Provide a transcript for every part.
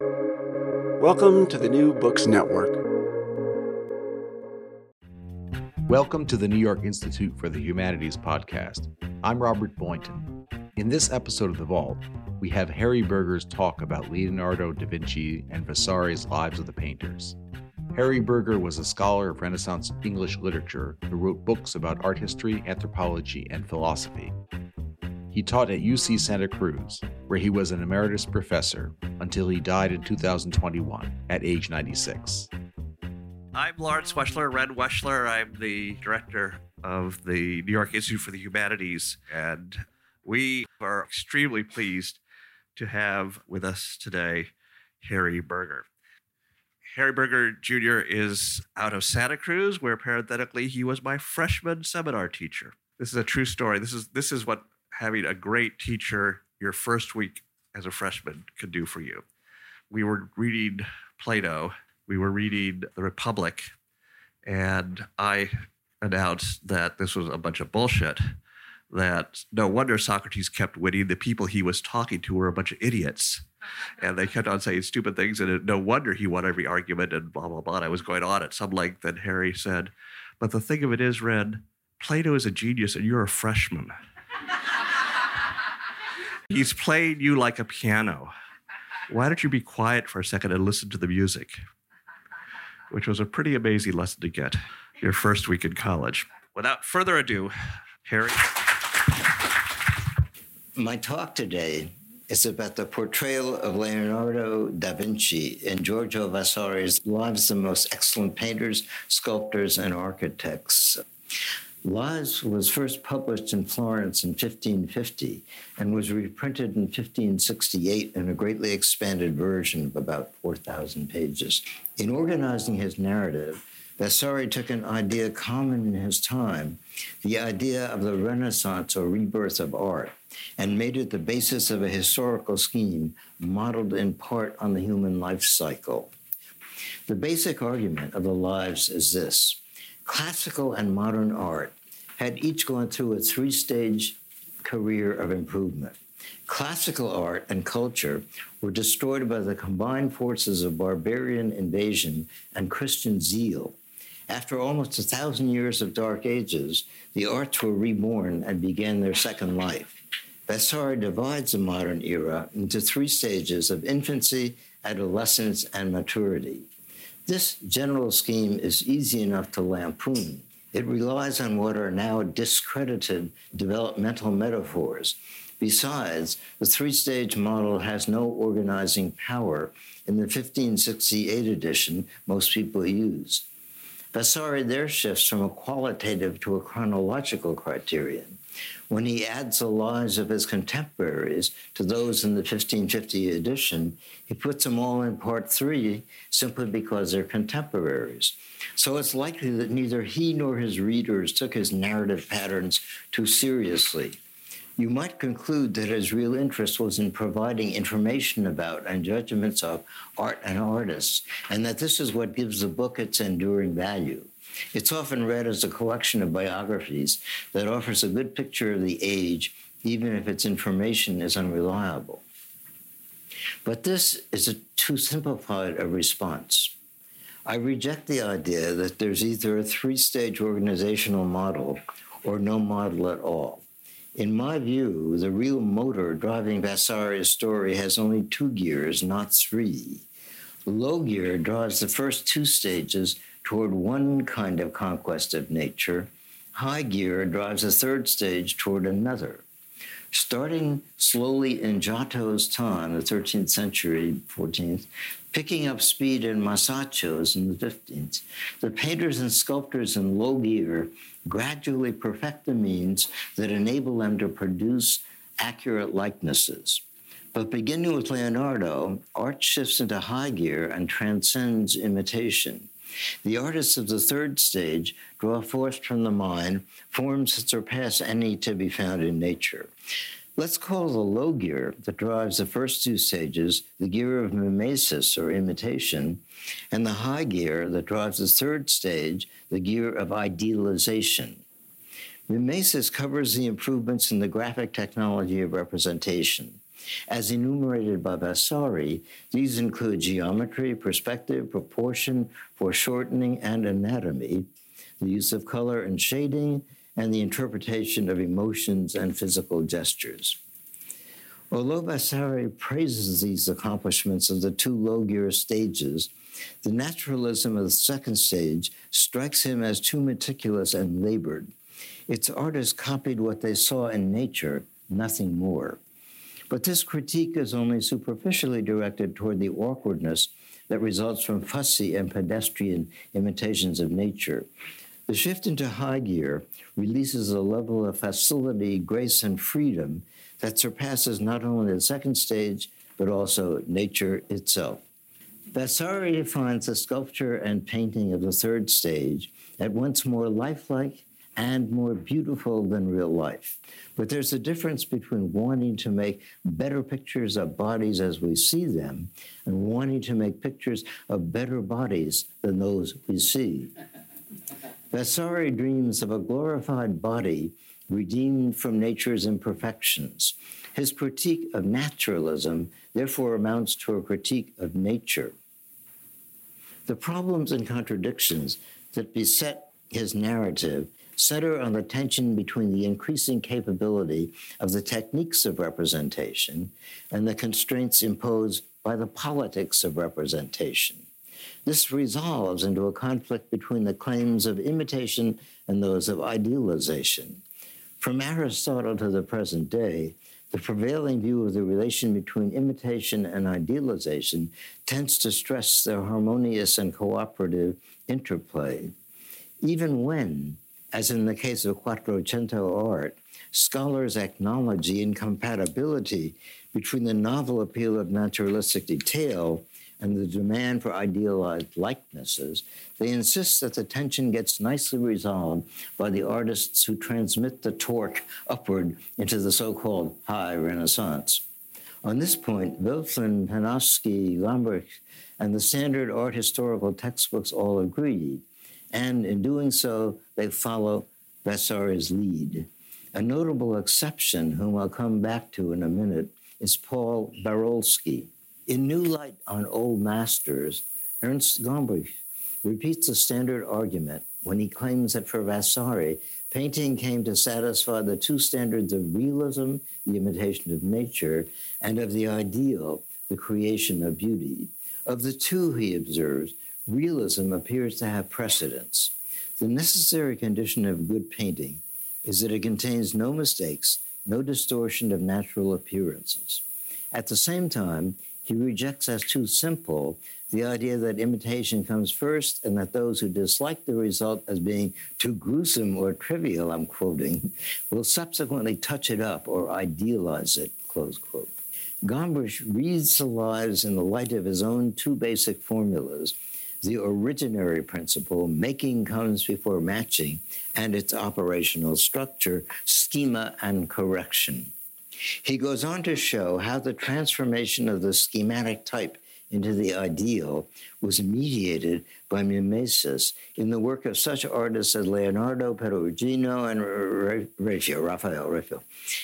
Welcome to the New Books Network. Welcome to the New York Institute for the Humanities podcast. I'm Robert Boynton. In this episode of The Vault, we have Harry Berger's talk about Leonardo da Vinci and Vasari's Lives of the Painters. Harry Berger was a scholar of Renaissance English literature who wrote books about art history, anthropology, and philosophy. He taught at UC Santa Cruz, where he was an emeritus professor until he died in 2021 at age 96. I'm Lawrence Weschler, Ren Weschler. I'm the director of the New York Institute for the Humanities, and we are extremely pleased to have with us today Harry Berger. Harry Berger Jr. is out of Santa Cruz, where parenthetically he was my freshman seminar teacher. This is a true story. This is this is what having a great teacher your first week as a freshman could do for you. We were reading Plato, we were reading The Republic, and I announced that this was a bunch of bullshit. That no wonder Socrates kept winning. The people he was talking to were a bunch of idiots. And they kept on saying stupid things, and no wonder he won every argument and blah, blah, blah. And I was going on at some length, and Harry said, But the thing of it is, Ren, Plato is a genius, and you're a freshman. He's playing you like a piano. Why don't you be quiet for a second and listen to the music? Which was a pretty amazing lesson to get your first week in college. Without further ado, Harry. My talk today is about the portrayal of Leonardo da Vinci in Giorgio Vasari's Lives of the Most Excellent Painters, Sculptors, and Architects. Lives was first published in Florence in 1550 and was reprinted in 1568 in a greatly expanded version of about 4,000 pages. In organizing his narrative, Vasari took an idea common in his time, the idea of the Renaissance or rebirth of art, and made it the basis of a historical scheme modeled in part on the human life cycle. The basic argument of the lives is this classical and modern art had each gone through a three stage career of improvement. Classical art and culture were destroyed by the combined forces of barbarian invasion and Christian zeal. After almost a thousand years of dark ages, the arts were reborn and began their second life. Vasari divides the modern era into three stages of infancy, adolescence, and maturity. This general scheme is easy enough to lampoon. It relies on what are now discredited developmental metaphors. Besides, the three stage model has no organizing power in the 1568 edition most people use. Vasari there shifts from a qualitative to a chronological criterion. When he adds the lives of his contemporaries to those in the 1550 edition, he puts them all in part three simply because they're contemporaries. So it's likely that neither he nor his readers took his narrative patterns too seriously. You might conclude that his real interest was in providing information about and judgments of art and artists, and that this is what gives the book its enduring value. It's often read as a collection of biographies that offers a good picture of the age, even if its information is unreliable. But this is a too simplified a response. I reject the idea that there's either a three stage organizational model or no model at all. In my view, the real motor driving Vasari's story has only two gears, not three. Low gear drives the first two stages toward one kind of conquest of nature. High gear drives the third stage toward another. Starting slowly in Giotto's time, the 13th century, 14th, picking up speed in Masaccios in the 15th, the painters and sculptors in low gear gradually perfect the means that enable them to produce accurate likenesses. But beginning with Leonardo, art shifts into high gear and transcends imitation. The artists of the third stage draw forth from the mind forms that surpass any to be found in nature. Let's call the low gear that drives the first two stages the gear of mimesis or imitation, and the high gear that drives the third stage the gear of idealization. Mimesis covers the improvements in the graphic technology of representation. As enumerated by Vasari, these include geometry, perspective, proportion, foreshortening, and anatomy, the use of color and shading, and the interpretation of emotions and physical gestures. Although Vasari praises these accomplishments of the two low gear stages, the naturalism of the second stage strikes him as too meticulous and labored. Its artists copied what they saw in nature, nothing more. But this critique is only superficially directed toward the awkwardness that results from fussy and pedestrian imitations of nature. The shift into high gear releases a level of facility, grace, and freedom that surpasses not only the second stage, but also nature itself. Vasari finds the sculpture and painting of the third stage at once more lifelike and more beautiful than real life. But there's a difference between wanting to make better pictures of bodies as we see them and wanting to make pictures of better bodies than those we see. Vasari dreams of a glorified body redeemed from nature's imperfections. His critique of naturalism therefore amounts to a critique of nature. The problems and contradictions that beset his narrative center on the tension between the increasing capability of the techniques of representation and the constraints imposed by the politics of representation. This resolves into a conflict between the claims of imitation and those of idealization. From Aristotle to the present day, the prevailing view of the relation between imitation and idealization tends to stress their harmonious and cooperative interplay. Even when, as in the case of Quattrocento art, scholars acknowledge the incompatibility between the novel appeal of naturalistic detail and the demand for idealized likenesses, they insist that the tension gets nicely resolved by the artists who transmit the torque upward into the so called high Renaissance. On this point, Wölfflin, Panofsky, Gombrich, and the standard art historical textbooks all agree and in doing so, they follow Vasari's lead. A notable exception, whom I'll come back to in a minute, is Paul Barolsky. In New Light on Old Masters, Ernst Gombrich repeats a standard argument when he claims that for Vasari, painting came to satisfy the two standards of realism, the imitation of nature, and of the ideal, the creation of beauty. Of the two, he observes, realism appears to have precedence. The necessary condition of good painting is that it contains no mistakes, no distortion of natural appearances. At the same time, he rejects as too simple the idea that imitation comes first and that those who dislike the result as being too gruesome or trivial, I'm quoting, will subsequently touch it up or idealize it, close quote. Gombrich reads the lives in the light of his own two basic formulas the originary principle, making comes before matching, and its operational structure, schema and correction. He goes on to show how the transformation of the schematic type into the ideal was mediated by mimesis in the work of such artists as Leonardo Perugino and Raphael, Raphael, Raphael.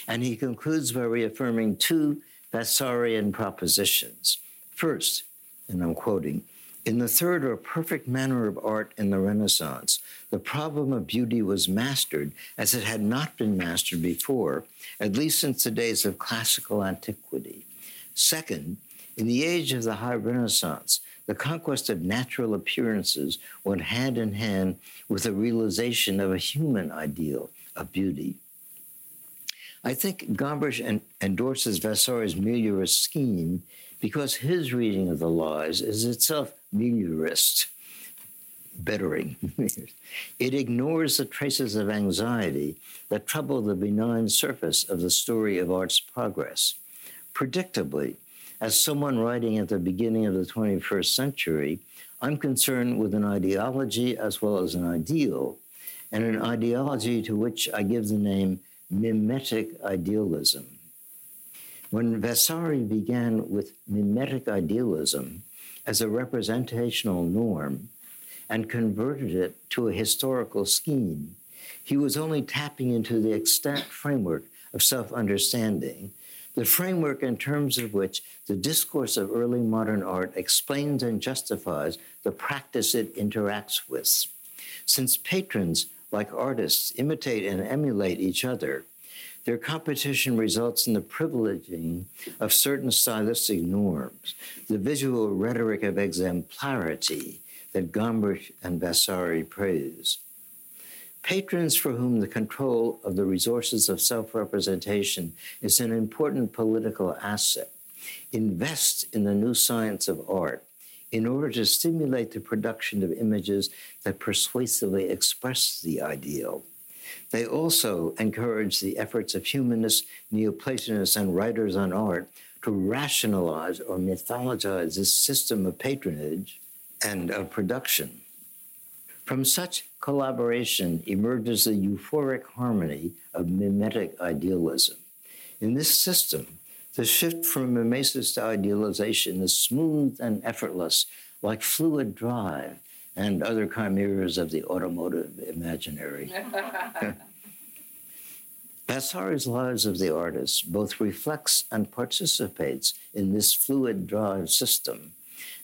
And he concludes by reaffirming two Vasarian propositions. First, and I'm quoting, in the third or perfect manner of art in the Renaissance, the problem of beauty was mastered as it had not been mastered before, at least since the days of classical antiquity. Second, in the age of the High Renaissance, the conquest of natural appearances went hand in hand with the realization of a human ideal of beauty. I think Gombrich endorses Vasari's meliorist scheme because his reading of the lies is itself meliorist, bettering. it ignores the traces of anxiety that trouble the benign surface of the story of art's progress. Predictably, as someone writing at the beginning of the 21st century, I'm concerned with an ideology as well as an ideal, and an ideology to which I give the name mimetic idealism. When Vasari began with mimetic idealism as a representational norm and converted it to a historical scheme, he was only tapping into the extant framework of self understanding the framework in terms of which the discourse of early modern art explains and justifies the practice it interacts with. Since patrons, like artists, imitate and emulate each other, their competition results in the privileging of certain stylistic norms, the visual rhetoric of exemplarity that Gombrich and Vasari praise. Patrons for whom the control of the resources of self representation is an important political asset invest in the new science of art in order to stimulate the production of images that persuasively express the ideal. They also encourage the efforts of humanists, Neoplatonists, and writers on art to rationalize or mythologize this system of patronage and of production. From such collaboration emerges the euphoric harmony of mimetic idealism. In this system, the shift from mimesis to idealization is smooth and effortless, like fluid drive and other chimeras of the automotive imaginary. Vasari's Lives of the Artists both reflects and participates in this fluid drive system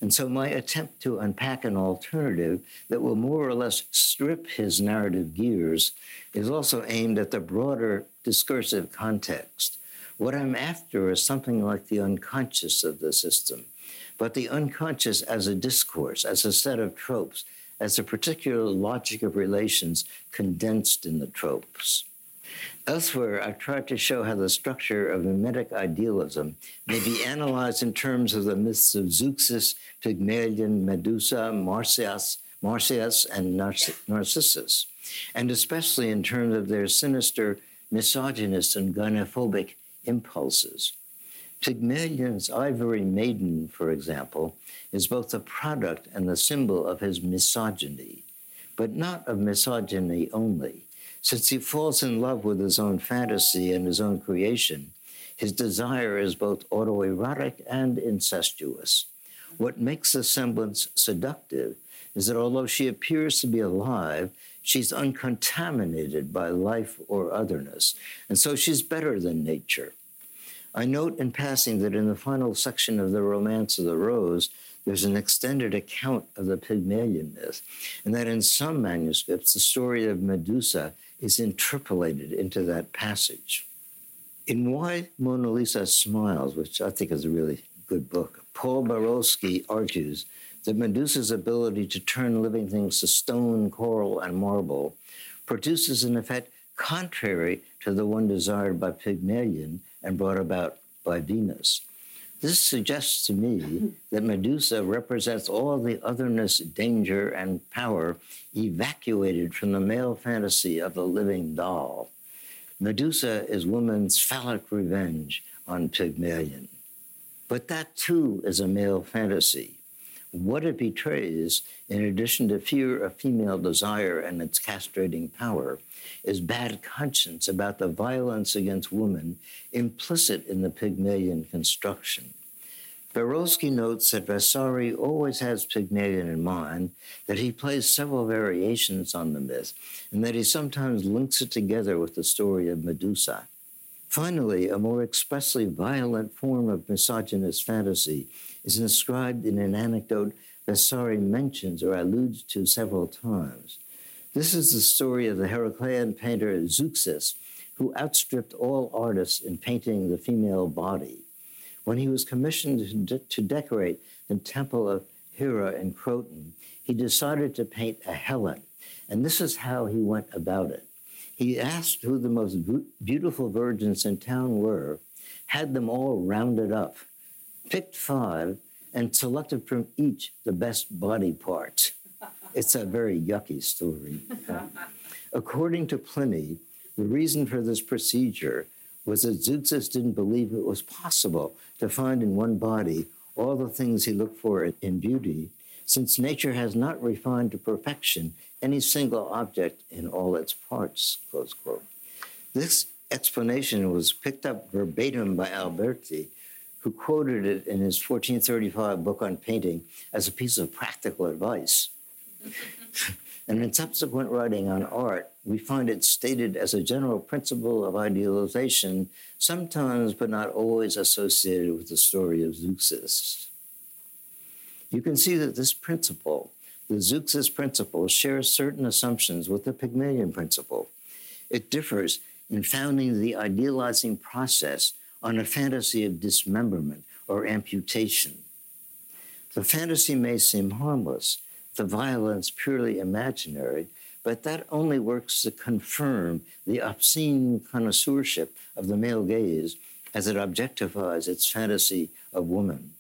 and so my attempt to unpack an alternative that will more or less strip his narrative gears is also aimed at the broader discursive context. What I'm after is something like the unconscious of the system, but the unconscious as a discourse, as a set of tropes, as a particular logic of relations condensed in the tropes. Elsewhere, I've tried to show how the structure of mimetic idealism may be analyzed in terms of the myths of Zeuxis, Pygmalion, Medusa, Marsyas, Marsyas and Narcissus, and especially in terms of their sinister misogynist and gynophobic impulses. Pygmalion's ivory maiden, for example, is both the product and the symbol of his misogyny, but not of misogyny only since he falls in love with his own fantasy and his own creation, his desire is both autoerotic and incestuous. What makes the semblance seductive is that although she appears to be alive, she's uncontaminated by life or otherness, and so she's better than nature. I note in passing that in the final section of the Romance of the Rose, there's an extended account of the Pygmalion myth, and that in some manuscripts, the story of Medusa is interpolated into that passage. In Why Mona Lisa Smiles, which I think is a really good book, Paul Barolsky argues that Medusa's ability to turn living things to stone, coral, and marble produces an effect contrary to the one desired by Pygmalion and brought about by Venus. This suggests to me that Medusa represents all the otherness, danger, and power evacuated from the male fantasy of the living doll. Medusa is woman's phallic revenge on Pygmalion. But that too is a male fantasy. What it betrays, in addition to fear of female desire and its castrating power, is bad conscience about the violence against women implicit in the Pygmalion construction. Barolsky notes that Vasari always has Pygmalion in mind, that he plays several variations on the myth, and that he sometimes links it together with the story of Medusa. Finally, a more expressly violent form of misogynist fantasy is inscribed in an anecdote that Sari mentions or alludes to several times. This is the story of the Heraclean painter Zeuxis, who outstripped all artists in painting the female body. When he was commissioned to, de- to decorate the temple of Hera in Croton, he decided to paint a Helen, and this is how he went about it. He asked who the most beautiful virgins in town were, had them all rounded up, picked five, and selected from each the best body parts. It's a very yucky story. According to Pliny, the reason for this procedure was that Zeuxis didn't believe it was possible to find in one body all the things he looked for in beauty, since nature has not refined to perfection any single object in all its parts. Close quote. This explanation was picked up verbatim by Alberti, who quoted it in his 1435 book on painting as a piece of practical advice. and in subsequent writing on art, we find it stated as a general principle of idealization, sometimes but not always associated with the story of Zeuxis. You can see that this principle, the Zeuxis principle, shares certain assumptions with the Pygmalion principle. It differs in founding the idealizing process on a fantasy of dismemberment or amputation. The fantasy may seem harmless, the violence purely imaginary, but that only works to confirm the obscene connoisseurship of the male gaze as it objectifies its fantasy of woman.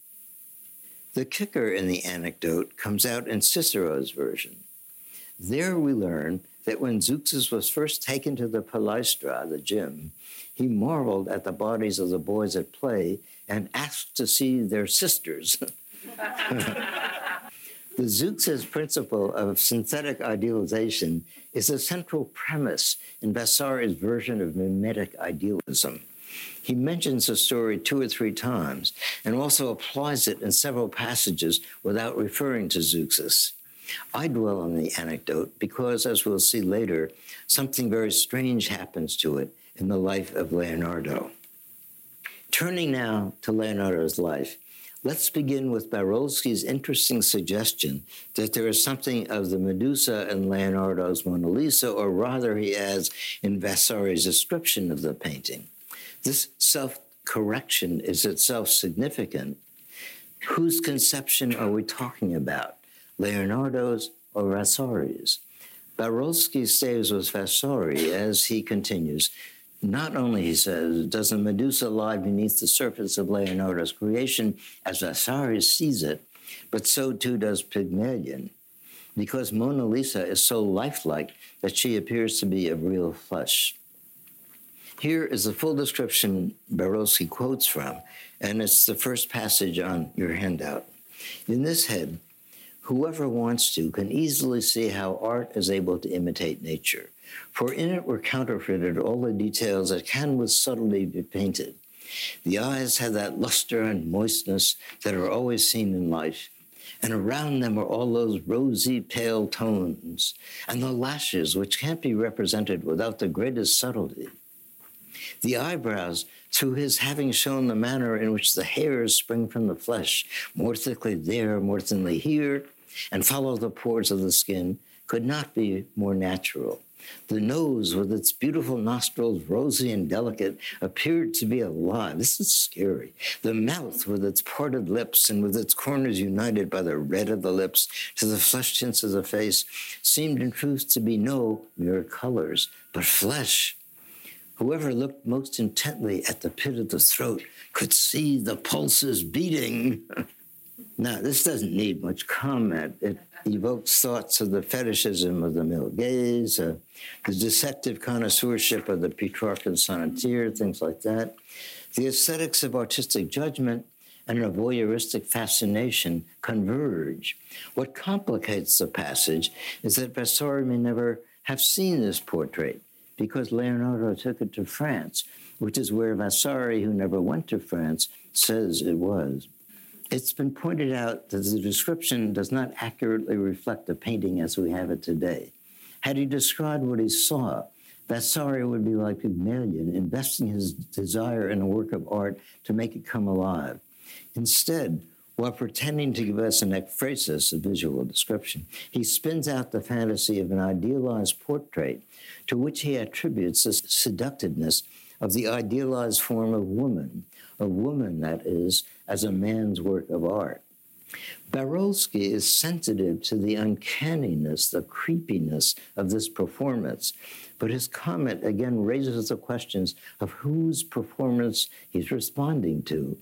The kicker in the anecdote comes out in Cicero's version. There we learn that when Zeuxis was first taken to the palaestra, the gym, he marveled at the bodies of the boys at play and asked to see their sisters. the Zeuxis principle of synthetic idealization is a central premise in Vasari's version of mimetic idealism. He mentions the story two or three times and also applies it in several passages without referring to Zeuxis. I dwell on the anecdote because, as we'll see later, something very strange happens to it in the life of Leonardo. Turning now to Leonardo's life, let's begin with Barolsky's interesting suggestion that there is something of the Medusa in Leonardo's Mona Lisa, or rather, he adds in Vasari's description of the painting. This self correction is itself significant. Whose conception are we talking about? Leonardo's or Vasari's? Barolsky stays with Vasari as he continues. Not only, he says, does the Medusa lie beneath the surface of Leonardo's creation as Vasari sees it, but so too does Pygmalion, because Mona Lisa is so lifelike that she appears to be of real flesh. Here is the full description Barolsky quotes from, and it's the first passage on your handout. In this head, whoever wants to can easily see how art is able to imitate nature, for in it were counterfeited all the details that can with subtlety be painted. The eyes have that luster and moistness that are always seen in life, and around them are all those rosy pale tones, and the lashes which can't be represented without the greatest subtlety the eyebrows through his having shown the manner in which the hairs spring from the flesh, more thickly there, more thinly here, and follow the pores of the skin, could not be more natural. The nose, with its beautiful nostrils, rosy and delicate, appeared to be alive. This is scary. The mouth, with its parted lips and with its corners united by the red of the lips to the flesh tints of the face, seemed in truth to be no mere colors, but flesh Whoever looked most intently at the pit of the throat could see the pulses beating. now, this doesn't need much comment. It evokes thoughts of the fetishism of the male gaze, uh, the deceptive connoisseurship of the Petrarchan sonneteer, things like that. The aesthetics of artistic judgment and a voyeuristic fascination converge. What complicates the passage is that Vasari may never have seen this portrait because Leonardo took it to France, which is where Vasari, who never went to France, says it was. It's been pointed out that the description does not accurately reflect the painting as we have it today. Had he described what he saw, Vasari would be like Pygmalion, investing his desire in a work of art to make it come alive. Instead, while pretending to give us an ekphrasis, a visual description, he spins out the fantasy of an idealized portrait to which he attributes the seductiveness of the idealized form of woman, a woman, that is, as a man's work of art. Barolsky is sensitive to the uncanniness, the creepiness of this performance, but his comment again raises the questions of whose performance he's responding to.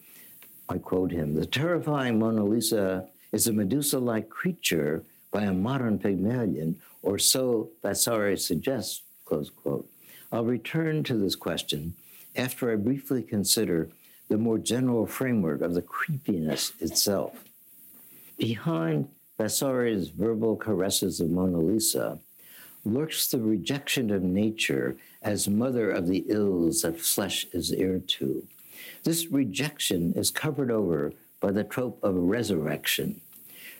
I quote him The terrifying Mona Lisa is a Medusa like creature by a modern Pygmalion, or so Vasari suggests, close quote. I'll return to this question after I briefly consider the more general framework of the creepiness itself. Behind Vasari's verbal caresses of Mona Lisa lurks the rejection of nature as mother of the ills that flesh is heir to. This rejection is covered over by the trope of resurrection.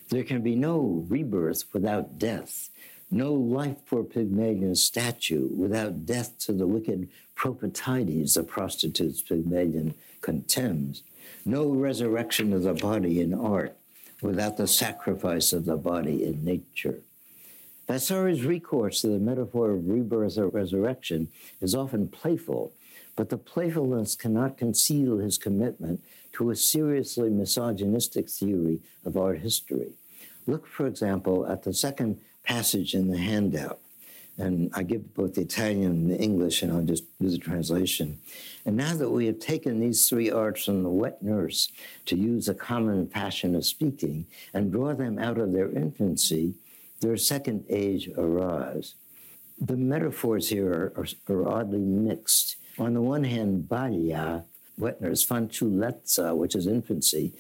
There can be no rebirth without death, no life for Pygmalion's statue without death to the wicked Propoetides, the prostitutes Pygmalion contemns, no resurrection of the body in art without the sacrifice of the body in nature. Vasari's recourse to the metaphor of rebirth or resurrection is often playful, but the playfulness cannot conceal his commitment to a seriously misogynistic theory of art history. Look, for example, at the second passage in the handout. And I give both the Italian and the English, and I'll just do the translation. And now that we have taken these three arts from the wet nurse to use a common fashion of speaking and draw them out of their infancy, their second age arrives. The metaphors here are, are, are oddly mixed. On the one hand, Balia, wet nurse, fanciullezza, which is infancy,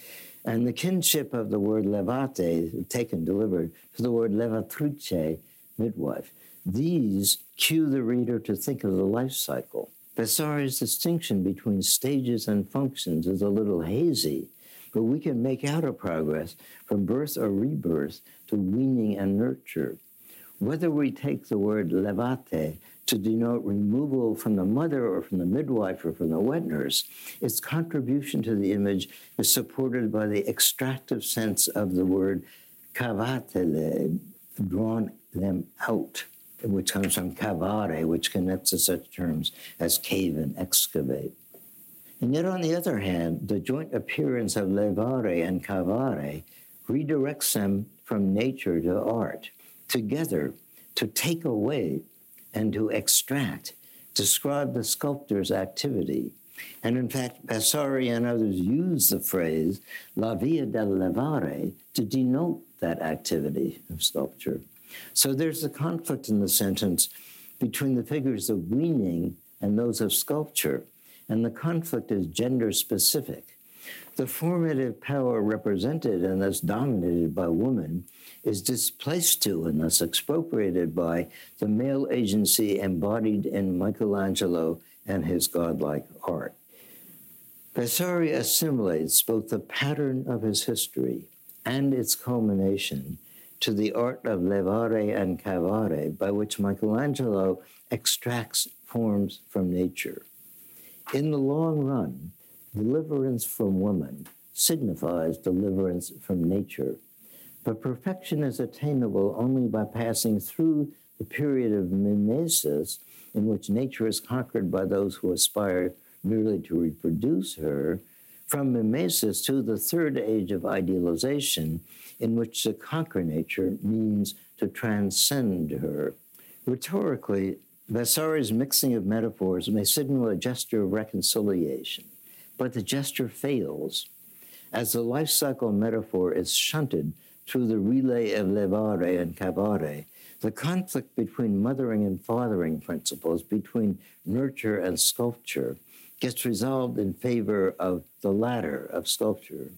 and the kinship of the word levate, taken, delivered, to the word levatrice, midwife. These cue the reader to think of the life cycle. Vasari's distinction between stages and functions is a little hazy, but we can make out a progress from birth or rebirth to weaning and nurture. Whether we take the word levate to denote removal from the mother or from the midwife or from the wet nurse, its contribution to the image is supported by the extractive sense of the word cavatele, drawn them out which comes from cavare, which connects to such terms as cave and excavate. And yet, on the other hand, the joint appearance of levare and cavare redirects them from nature to art. Together, to take away and to extract describe the sculptor's activity. And in fact, Vasari and others use the phrase la via del levare to denote that activity of sculpture. So there's a conflict in the sentence between the figures of weaning and those of sculpture, and the conflict is gender specific. The formative power represented and thus dominated by woman is displaced to and thus expropriated by the male agency embodied in Michelangelo and his godlike art. Vasari assimilates both the pattern of his history and its culmination to the art of levare and cavare, by which Michelangelo extracts forms from nature. In the long run, deliverance from woman signifies deliverance from nature, but perfection is attainable only by passing through the period of mimesis, in which nature is conquered by those who aspire merely to reproduce her, from mimesis to the third age of idealization, in which to conquer nature means to transcend her. Rhetorically, Vasari's mixing of metaphors may signal a gesture of reconciliation, but the gesture fails as the life cycle metaphor is shunted through the relay of levare and cavare. The conflict between mothering and fathering principles, between nurture and sculpture, gets resolved in favor of the latter of sculpture.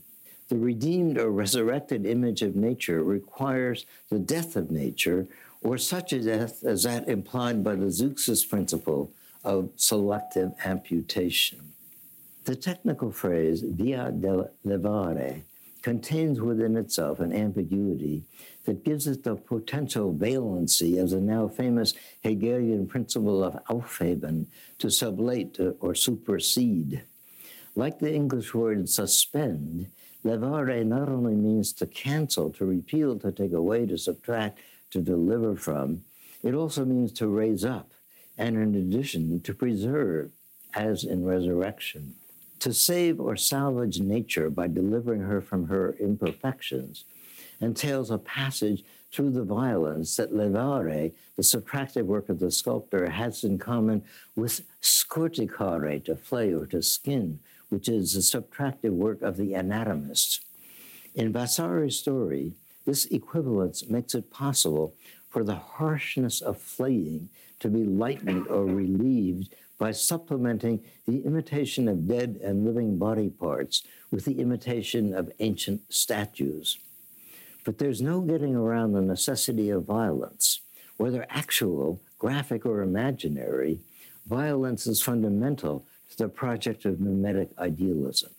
The redeemed or resurrected image of nature requires the death of nature, or such a death as that implied by the Zeuxis principle of selective amputation. The technical phrase via del levare contains within itself an ambiguity that gives it the potential valency of the now famous Hegelian principle of Aufheben to sublate or supersede. Like the English word suspend, levare not only means to cancel, to repeal, to take away, to subtract, to deliver from, it also means to raise up, and in addition, to preserve, as in resurrection. To save or salvage nature by delivering her from her imperfections entails a passage through the violence that levare, the subtractive work of the sculptor, has in common with scorticare, to flay or to skin, which is the subtractive work of the anatomist. In Vasari's story, this equivalence makes it possible for the harshness of flaying to be lightened or relieved by supplementing the imitation of dead and living body parts with the imitation of ancient statues. But there's no getting around the necessity of violence, whether actual, graphic, or imaginary. Violence is fundamental to the project of mimetic idealism.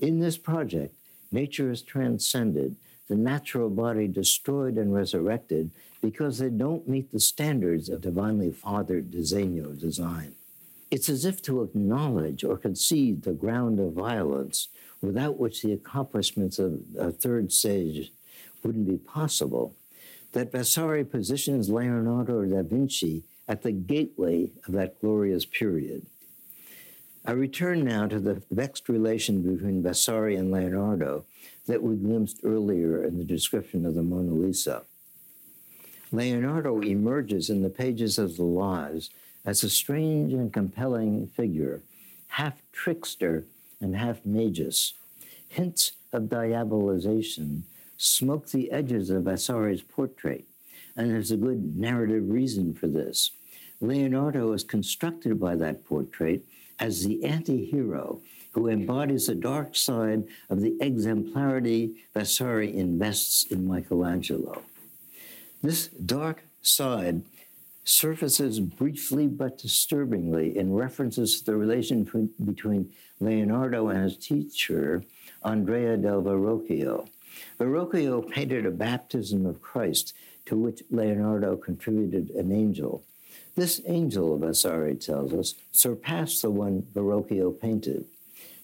In this project, nature is transcended, the natural body destroyed and resurrected because they don't meet the standards of divinely fathered disegno design. It's as if to acknowledge or concede the ground of violence without which the accomplishments of a third stage wouldn't be possible, that Vasari positions Leonardo da Vinci at the gateway of that glorious period. I return now to the vexed relation between Vasari and Leonardo that we glimpsed earlier in the description of the Mona Lisa. Leonardo emerges in the pages of the Lives as a strange and compelling figure, half trickster and half magus. Hints of diabolization smoke the edges of Vasari's portrait, and there's a good narrative reason for this. Leonardo is constructed by that portrait as the anti hero who embodies the dark side of the exemplarity Vasari invests in Michelangelo. This dark side surfaces briefly but disturbingly in references to the relation between Leonardo and his teacher, Andrea del Verrocchio. Verrocchio painted a baptism of Christ to which Leonardo contributed an angel. This angel, Vasari tells us, surpassed the one Verrocchio painted.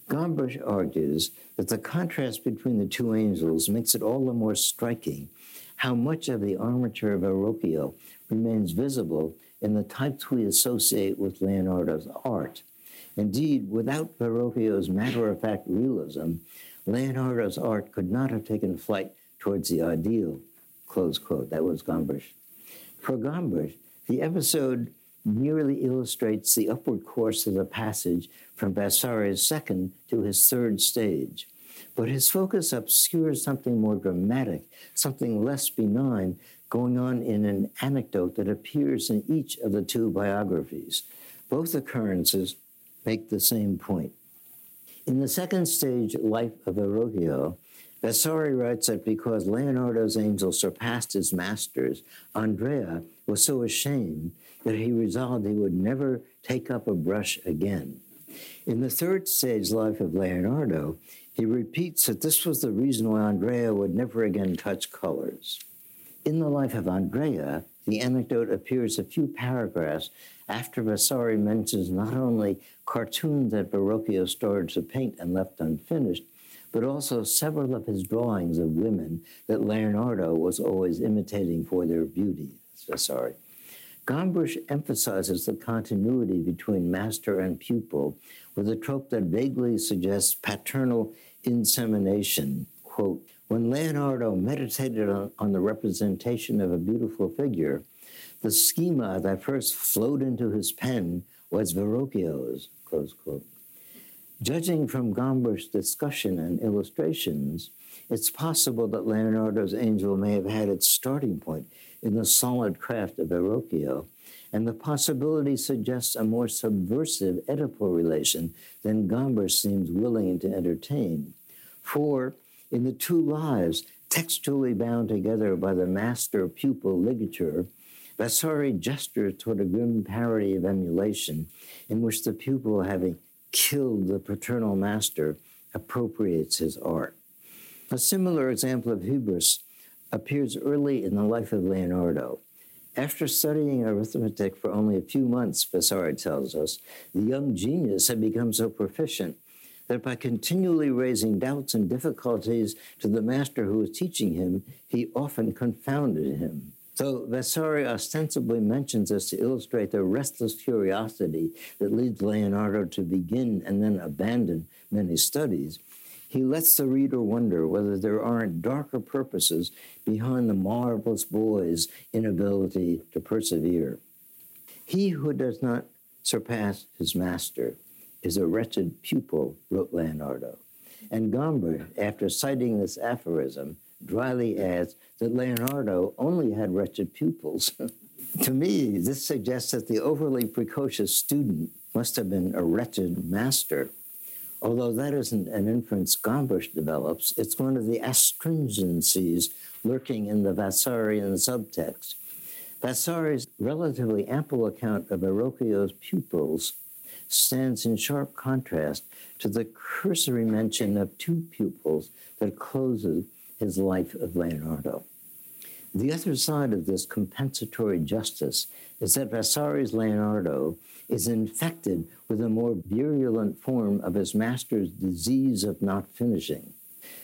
Gombrich argues that the contrast between the two angels makes it all the more striking how much of the armature of Verrocchio remains visible in the types we associate with Leonardo's art. Indeed, without Verrocchio's matter of fact realism, Leonardo's art could not have taken flight towards the ideal. Close quote. That was Gombrich. For Gombrich, the episode merely illustrates the upward course of the passage from Vasari's second to his third stage. But his focus obscures something more dramatic, something less benign, going on in an anecdote that appears in each of the two biographies. Both occurrences make the same point. In the second stage, Life of Verrocchio, Vasari writes that because Leonardo's angel surpassed his master's, Andrea was so ashamed that he resolved he would never take up a brush again. In the third stage, Life of Leonardo, he repeats that this was the reason why Andrea would never again touch colors. In the life of Andrea, the anecdote appears a few paragraphs after Vasari mentions not only cartoons that Verrocchio started to paint and left unfinished, but also several of his drawings of women that Leonardo was always imitating for their beauty. Vasari. Gombrich emphasizes the continuity between master and pupil with a trope that vaguely suggests paternal insemination. Quote, when Leonardo meditated on, on the representation of a beautiful figure, the schema that first flowed into his pen was Verrocchio's, close quote. Judging from Gombrich's discussion and illustrations, it's possible that Leonardo's angel may have had its starting point in the solid craft of Verrocchio, and the possibility suggests a more subversive Oedipal relation than Gombrich seems willing to entertain. For in the two lives, textually bound together by the master pupil ligature, Vasari gestures toward a grim parody of emulation in which the pupil, having killed the paternal master, appropriates his art. A similar example of hubris appears early in the life of Leonardo. After studying arithmetic for only a few months, Vasari tells us, the young genius had become so proficient that by continually raising doubts and difficulties to the master who was teaching him, he often confounded him. So Vasari ostensibly mentions this to illustrate the restless curiosity that leads Leonardo to begin and then abandon many studies. He lets the reader wonder whether there aren't darker purposes behind the marvelous boy's inability to persevere. He who does not surpass his master is a wretched pupil, wrote Leonardo. And Gombrich, after citing this aphorism, dryly adds that Leonardo only had wretched pupils. to me, this suggests that the overly precocious student must have been a wretched master. Although that isn't an inference Gombrich develops, it's one of the astringencies lurking in the Vasarian subtext. Vasari's relatively ample account of Verrocchio's pupils stands in sharp contrast to the cursory mention of two pupils that closes his life of Leonardo. The other side of this compensatory justice is that Vasari's Leonardo is infected with a more virulent form of his master's disease of not finishing.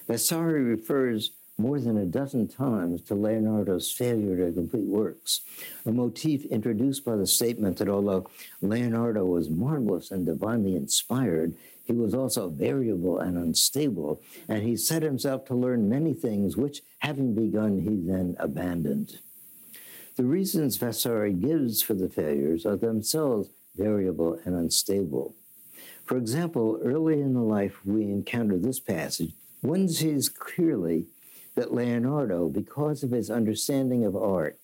Vasari refers more than a dozen times to Leonardo's failure to complete works, a motif introduced by the statement that although Leonardo was marvelous and divinely inspired, he was also variable and unstable, and he set himself to learn many things which, having begun, he then abandoned. The reasons Vasari gives for the failures are themselves variable and unstable. For example, early in the life, we encounter this passage. One sees clearly that Leonardo, because of his understanding of art,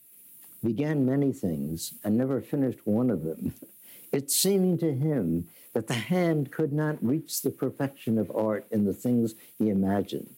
began many things and never finished one of them. It seeming to him that the hand could not reach the perfection of art in the things he imagined.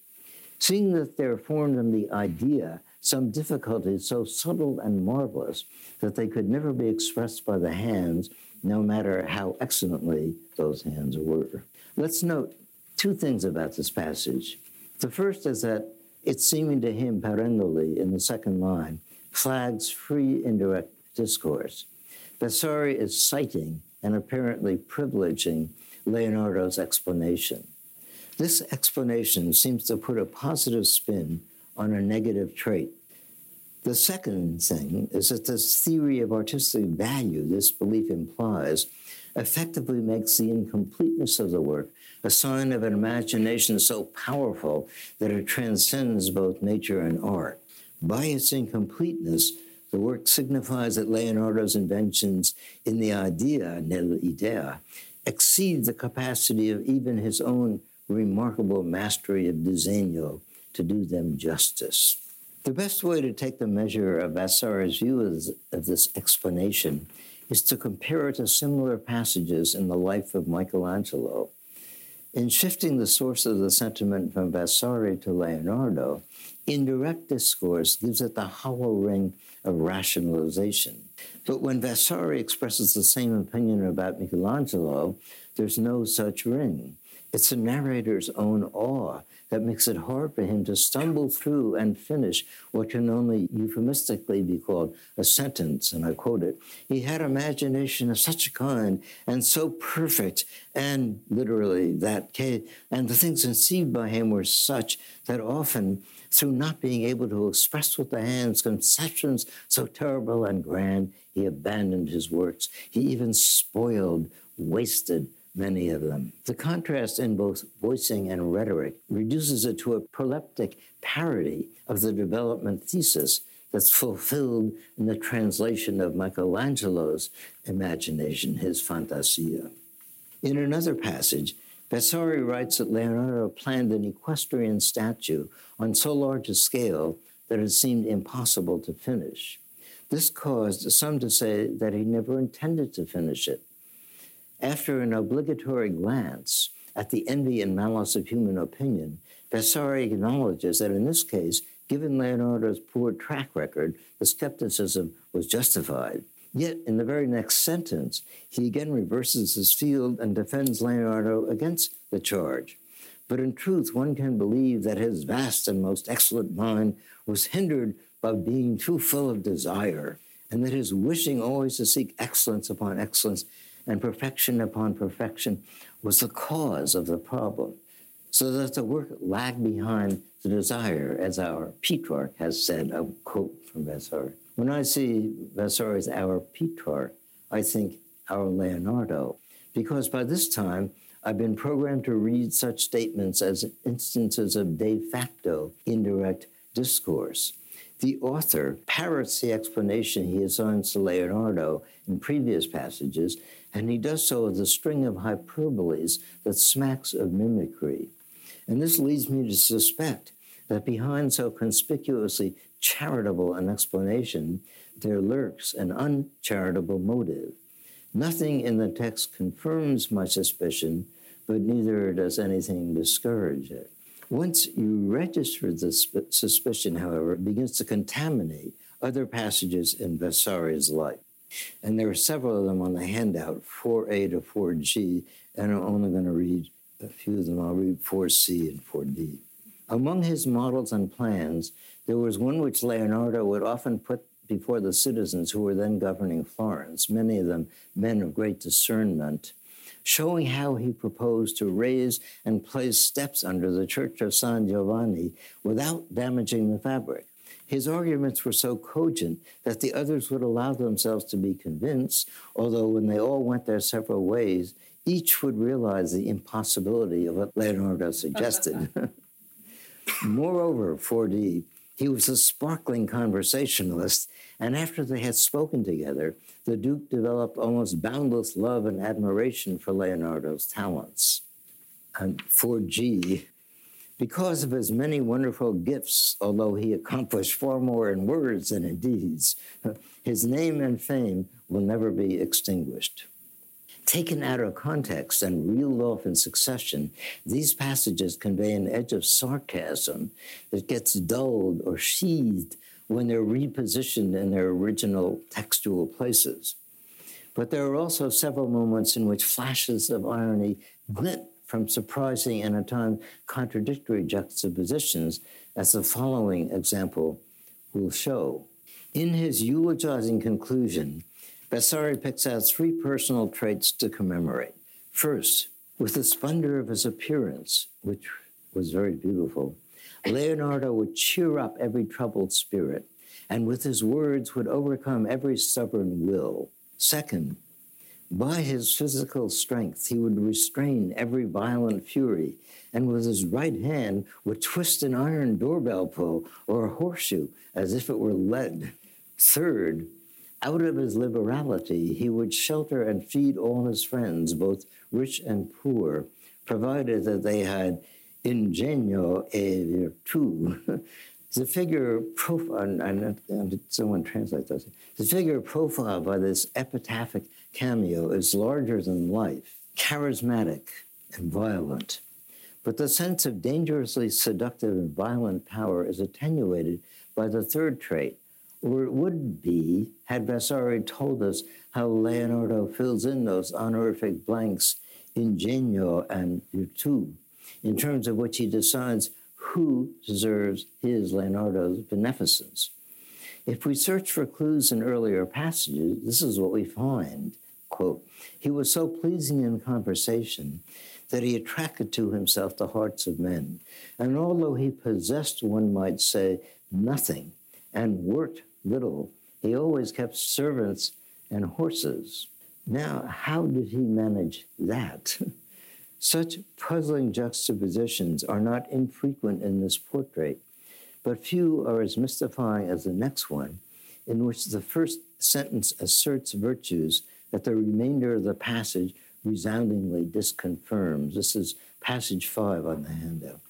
Seeing that there formed in the idea some difficulties so subtle and marvelous that they could never be expressed by the hands, no matter how excellently those hands were. Let's note two things about this passage. The first is that it's seeming to him perennially in the second line flags free indirect discourse. Vasari is citing and apparently privileging Leonardo's explanation. This explanation seems to put a positive spin on a negative trait. The second thing is that this theory of artistic value this belief implies effectively makes the incompleteness of the work a sign of an imagination so powerful that it transcends both nature and art. By its incompleteness, the work signifies that Leonardo's inventions in the idea, nell'idea, exceed the capacity of even his own remarkable mastery of disegno to do them justice. The best way to take the measure of Vasari's view of this explanation is to compare it to similar passages in the life of Michelangelo. In shifting the source of the sentiment from Vasari to Leonardo, indirect discourse gives it the hollow ring of rationalization. But when Vasari expresses the same opinion about Michelangelo, there's no such ring. It's the narrator's own awe that makes it hard for him to stumble through and finish what can only euphemistically be called a sentence, and I quote it. He had imagination of such a kind and so perfect, and literally that and the things conceived by him were such that often, through not being able to express with the hands conceptions so terrible and grand, he abandoned his works. He even spoiled, wasted, many of them. The contrast in both voicing and rhetoric reduces it to a proleptic parody of the development thesis that's fulfilled in the translation of Michelangelo's imagination, his fantasia. In another passage, Vasari writes that Leonardo planned an equestrian statue on so large a scale that it seemed impossible to finish. This caused some to say that he never intended to finish it. After an obligatory glance at the envy and malice of human opinion, Vasari acknowledges that in this case, given Leonardo's poor track record, the skepticism was justified. Yet, in the very next sentence, he again reverses his field and defends Leonardo against the charge. But in truth, one can believe that his vast and most excellent mind was hindered by being too full of desire, and that his wishing always to seek excellence upon excellence and perfection upon perfection was the cause of the problem, so that the work lagged behind the desire, as our Petrarch has said, a quote from Vasari. When I see Vasari as our Petrarch, I think our Leonardo, because by this time I've been programmed to read such statements as instances of de facto indirect discourse. The author parrots the explanation he assigns to Leonardo in previous passages, and he does so with a string of hyperboles that smacks of mimicry. And this leads me to suspect that behind so conspicuously charitable an explanation, there lurks an uncharitable motive. Nothing in the text confirms my suspicion, but neither does anything discourage it. Once you register the suspicion, however, it begins to contaminate other passages in Vasari's life. And there are several of them on the handout, 4a to 4g, and I'm only going to read a few of them. I'll read 4c and 4d. Among his models and plans, there was one which Leonardo would often put before the citizens who were then governing Florence, many of them men of great discernment, showing how he proposed to raise and place steps under the Church of San Giovanni without damaging the fabric. His arguments were so cogent that the others would allow themselves to be convinced, although when they all went their several ways, each would realize the impossibility of what Leonardo suggested. Moreover, 4D, he was a sparkling conversationalist, and after they had spoken together, the Duke developed almost boundless love and admiration for Leonardo's talents. Um, and 4G, because of his many wonderful gifts, although he accomplished far more in words than in deeds, his name and fame will never be extinguished. Taken out of context and reeled off in succession, these passages convey an edge of sarcasm that gets dulled or sheathed when they're repositioned in their original textual places. But there are also several moments in which flashes of irony glint from surprising and at times contradictory juxtapositions, as the following example will show. In his eulogizing conclusion, Vasari picks out three personal traits to commemorate. First, with the splendor of his appearance, which was very beautiful, Leonardo would cheer up every troubled spirit, and with his words would overcome every stubborn will. Second, by his physical strength, he would restrain every violent fury, and with his right hand would twist an iron doorbell pull or a horseshoe as if it were lead. Third, out of his liberality, he would shelter and feed all his friends, both rich and poor, provided that they had ingenio e virtu. the figure profile, and, and someone translate this, the figure profiled by this epitaphic cameo is larger than life, charismatic and violent. But the sense of dangerously seductive and violent power is attenuated by the third trait, or it would be had Vasari told us how Leonardo fills in those honorific blanks ingenio and virtu, in terms of which he decides who deserves his Leonardo's beneficence. If we search for clues in earlier passages, this is what we find. Quote, he was so pleasing in conversation that he attracted to himself the hearts of men. And although he possessed, one might say, nothing and worked little, he always kept servants and horses. Now, how did he manage that? Such puzzling juxtapositions are not infrequent in this portrait, but few are as mystifying as the next one, in which the first sentence asserts virtues that the remainder of the passage resoundingly disconfirms. This is passage five on the handout.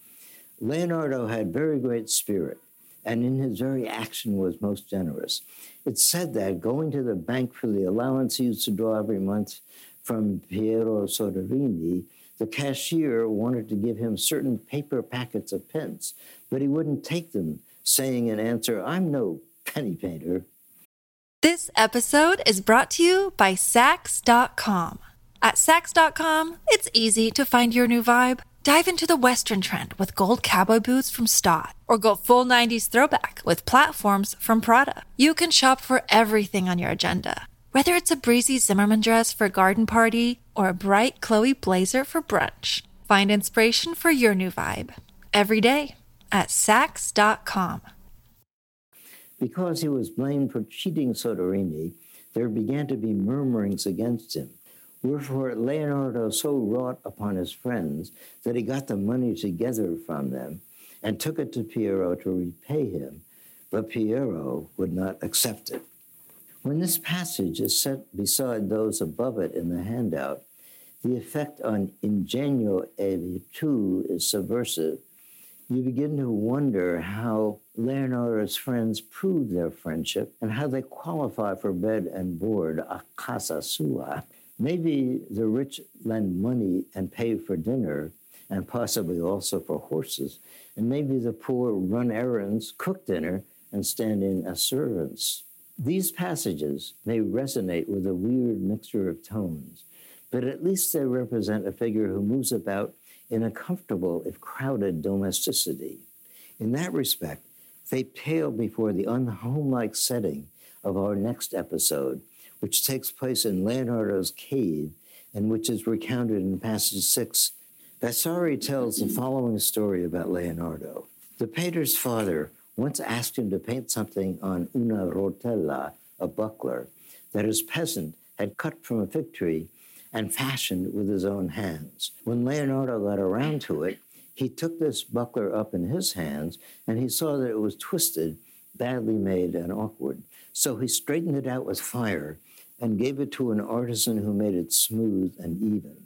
Leonardo had very great spirit, and in his very action was most generous. It said that going to the bank for the allowance he used to draw every month from Piero Soderini, the cashier wanted to give him certain paper packets of pence, but he wouldn't take them, saying in answer, I'm no penny painter. This episode is brought to you by Saks.com. At Saks.com, it's easy to find your new vibe. Dive into the Western trend with gold cowboy boots from Staud, or go full 90s throwback with platforms from Prada. You can shop for everything on your agenda, whether it's a breezy Zimmermann dress for a garden party or a bright Chloe blazer for brunch. Find inspiration for your new vibe every day at Saks.com. Because he was blamed for cheating Soderini, there began to be murmurings against him. Wherefore Leonardo so wrought upon his friends that he got the money together from them and took it to Piero to repay him, but Piero would not accept it. When this passage is set beside those above it in the handout, the effect on ingenio e virtu is subversive. You begin to wonder how Leonardo's friends prove their friendship and how they qualify for bed and board a casa sua. Maybe the rich lend money and pay for dinner and possibly also for horses. And maybe the poor run errands, cook dinner, and stand in as servants. These passages may resonate with a weird mixture of tones, but at least they represent a figure who moves about in a comfortable, if crowded, domesticity. In that respect, they pale before the unhomelike setting of our next episode, which takes place in Leonardo's cave and which is recounted in passage six. Vasari tells the following story about Leonardo. The painter's father once asked him to paint something on una rotella, a buckler, that his peasant had cut from a fig tree and fashioned with his own hands. When Leonardo got around to it, he took this buckler up in his hands and he saw that it was twisted, badly made, and awkward. So he straightened it out with fire and gave it to an artisan who made it smooth and even.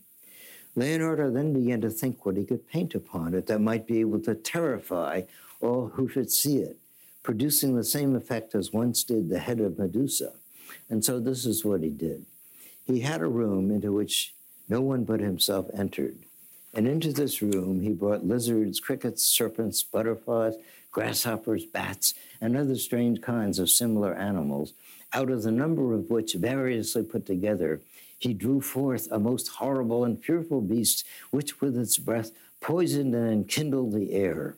Leonardo then began to think what he could paint upon it that might be able to terrify all who should see it, producing the same effect as once did the head of Medusa. And so this is what he did. He had a room into which no one but himself entered. And into this room he brought lizards, crickets, serpents, butterflies, grasshoppers, bats, and other strange kinds of similar animals out of the number of which, variously put together, he drew forth a most horrible and fearful beast, which with its breath poisoned and enkindled the air.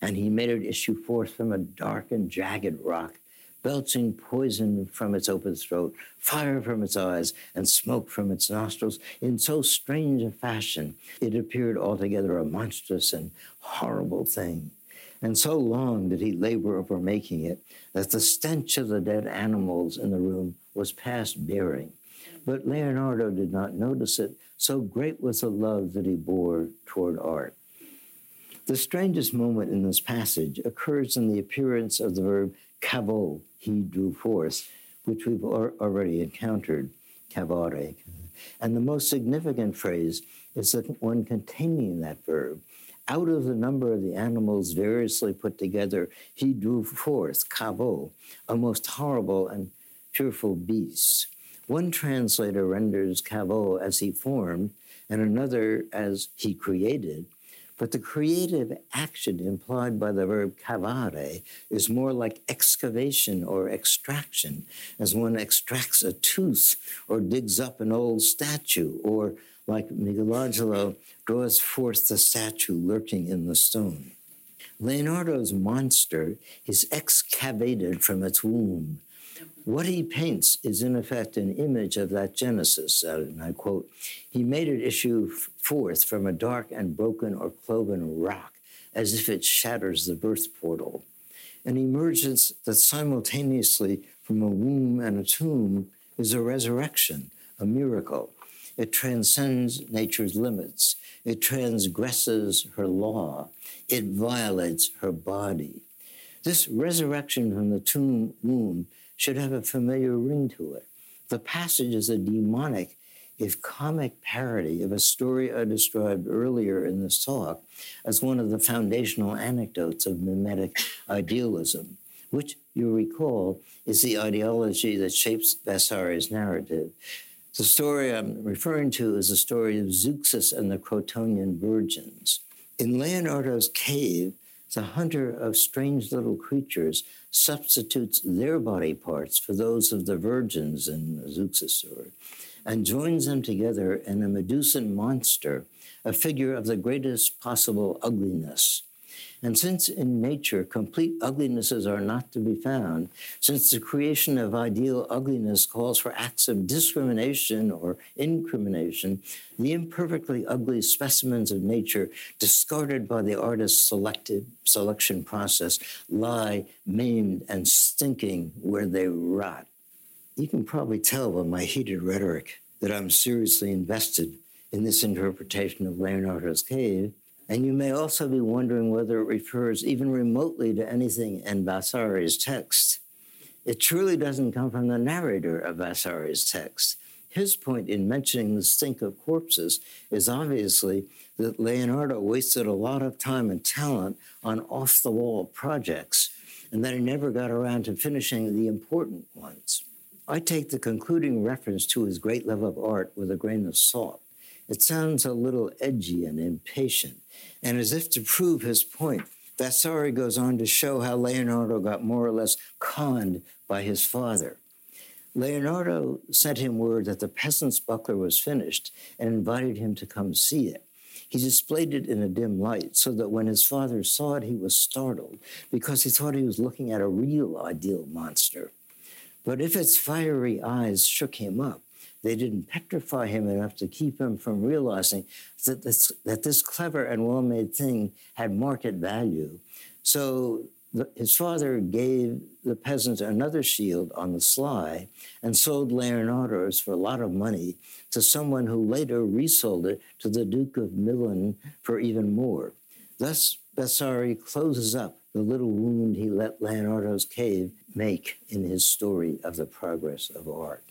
And he made it issue forth from a dark and jagged rock, belching poison from its open throat, fire from its eyes, and smoke from its nostrils. In so strange a fashion, it appeared altogether a monstrous and horrible thing. And so long did he labor over making it that the stench of the dead animals in the room was past bearing. But Leonardo did not notice it, so great was the love that he bore toward art. The strangest moment in this passage occurs in the appearance of the verb cavo, he drew forth, which we've already encountered, cavare. And the most significant phrase is the one containing that verb, out of the number of the animals variously put together, he drew forth, cavo, a most horrible and fearful beast. One translator renders cavo as he formed, and another as he created. But the creative action implied by the verb cavare is more like excavation or extraction, as one extracts a tooth or digs up an old statue, or like Michelangelo draws forth the statue lurking in the stone. Leonardo's monster is excavated from its womb. What he paints is, in effect, an image of that Genesis. And I quote, He made it issue forth from a dark and broken or cloven rock, as if it shatters the birth portal. An emergence that simultaneously from a womb and a tomb is a resurrection, a miracle. It transcends nature's limits. It transgresses her law. It violates her body. This resurrection from the tomb womb should have a familiar ring to it. The passage is a demonic, if comic parody of a story I described earlier in this talk as one of the foundational anecdotes of mimetic idealism, which you recall is the ideology that shapes Vasari's narrative. The story I'm referring to is the story of Zeuxis and the Crotonian virgins. In Leonardo's cave, the hunter of strange little creatures substitutes their body parts for those of the virgins in Zeuxis' story and joins them together in a Medusan monster, a figure of the greatest possible ugliness. And since in nature complete uglinesses are not to be found, since the creation of ideal ugliness calls for acts of discrimination or incrimination, the imperfectly ugly specimens of nature discarded by the artist's selected selection process lie maimed and stinking where they rot. You can probably tell by my heated rhetoric that I'm seriously invested in this interpretation of Leonardo's cave and you may also be wondering whether it refers even remotely to anything in Vasari's text. It truly doesn't come from the narrator of Vasari's text. His point in mentioning the stink of corpses is obviously that Leonardo wasted a lot of time and talent on off the wall projects, and that he never got around to finishing the important ones. I take the concluding reference to his great love of art with a grain of salt. It sounds a little edgy and impatient. And as if to prove his point, Vasari goes on to show how Leonardo got more or less conned by his father. Leonardo sent him word that the peasant's buckler was finished and invited him to come see it. He displayed it in a dim light so that when his father saw it, he was startled because he thought he was looking at a real ideal monster. But if its fiery eyes shook him up, they didn't petrify him enough to keep him from realizing that this, that this clever and well made thing had market value. So the, his father gave the peasant another shield on the sly and sold Leonardo's for a lot of money to someone who later resold it to the Duke of Milan for even more. Thus, Vasari closes up the little wound he let Leonardo's cave make in his story of the progress of art.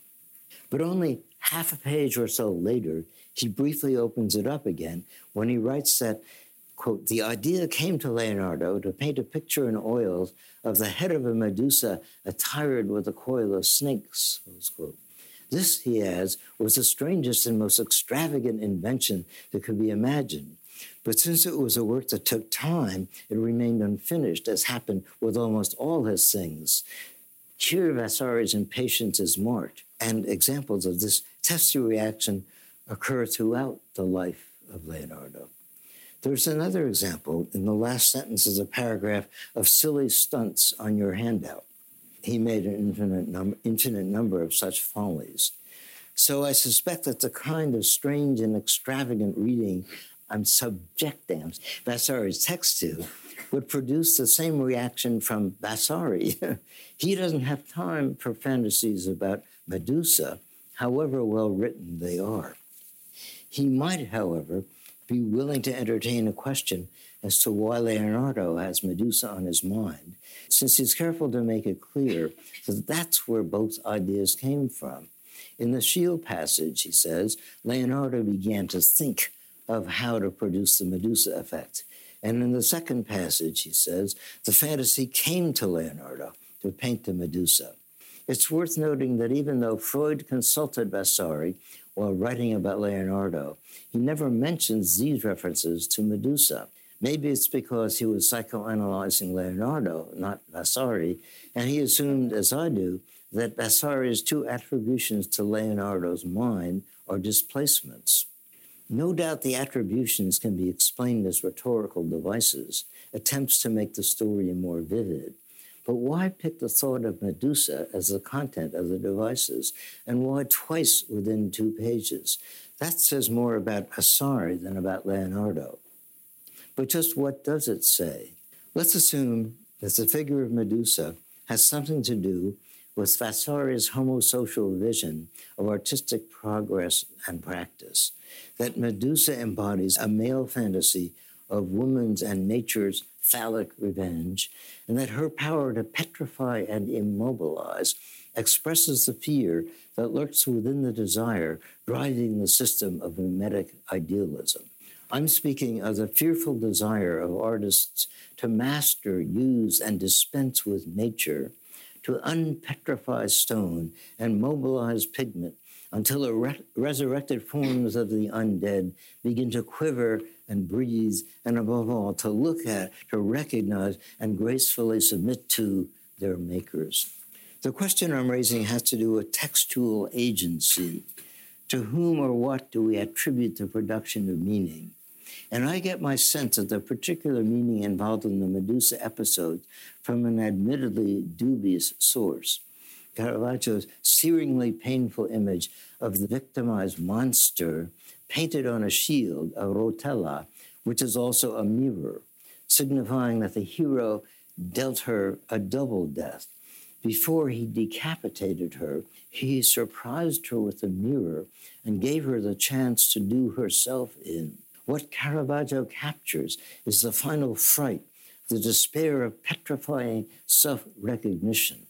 But only half a page or so later, he briefly opens it up again when he writes that, quote, the idea came to Leonardo to paint a picture in oils of the head of a Medusa attired with a coil of snakes, close quote. This, he adds, was the strangest and most extravagant invention that could be imagined. But since it was a work that took time, it remained unfinished, as happened with almost all his things. Here, Vasari's impatience is marked and examples of this testy reaction occur throughout the life of Leonardo. There's another example in the last sentence of the paragraph of silly stunts on your handout. He made an infinite, num- infinite number of such follies. So I suspect that the kind of strange and extravagant reading I'm subjecting Vasari's text to would produce the same reaction from Vasari. he doesn't have time for fantasies about Medusa, however well written they are. He might, however, be willing to entertain a question as to why Leonardo has Medusa on his mind, since he's careful to make it clear that that's where both ideas came from. In the shield passage, he says, Leonardo began to think of how to produce the Medusa effect. And in the second passage, he says, the fantasy came to Leonardo to paint the Medusa. It's worth noting that even though Freud consulted Vasari while writing about Leonardo, he never mentions these references to Medusa. Maybe it's because he was psychoanalyzing Leonardo, not Vasari, and he assumed, as I do, that Vasari's two attributions to Leonardo's mind are displacements. No doubt the attributions can be explained as rhetorical devices, attempts to make the story more vivid. But why pick the thought of Medusa as the content of the devices? And why twice within two pages? That says more about Vasari than about Leonardo. But just what does it say? Let's assume that the figure of Medusa has something to do with Vasari's homosocial vision of artistic progress and practice, that Medusa embodies a male fantasy of woman's and nature's phallic revenge, and that her power to petrify and immobilize expresses the fear that lurks within the desire driving the system of mimetic idealism. I'm speaking of the fearful desire of artists to master, use, and dispense with nature, to unpetrify stone and mobilize pigment until the re- resurrected forms of the undead begin to quiver and breathe, and above all, to look at, to recognize, and gracefully submit to their makers. The question I'm raising has to do with textual agency. To whom or what do we attribute the production of meaning? And I get my sense of the particular meaning involved in the Medusa episode from an admittedly dubious source. Caravaggio's searingly painful image of the victimized monster painted on a shield, a rotella, which is also a mirror, signifying that the hero dealt her a double death. Before he decapitated her, he surprised her with a mirror and gave her the chance to do herself in. What Caravaggio captures is the final fright, the despair of petrifying self recognition,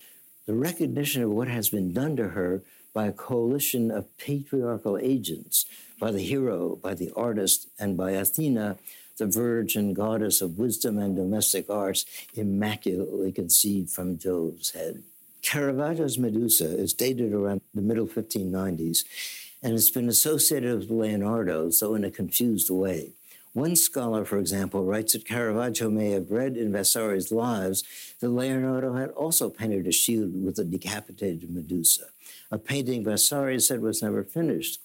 the recognition of what has been done to her by a coalition of patriarchal agents, by the hero, by the artist, and by Athena, the virgin goddess of wisdom and domestic arts, immaculately conceived from Jove's head. Caravaggio's Medusa is dated around the middle 1590s, and it's been associated with Leonardo, though in a confused way. One scholar, for example, writes that Caravaggio may have read in Vasari's Lives that Leonardo had also painted a shield with a decapitated Medusa, a painting Vasari said was never finished.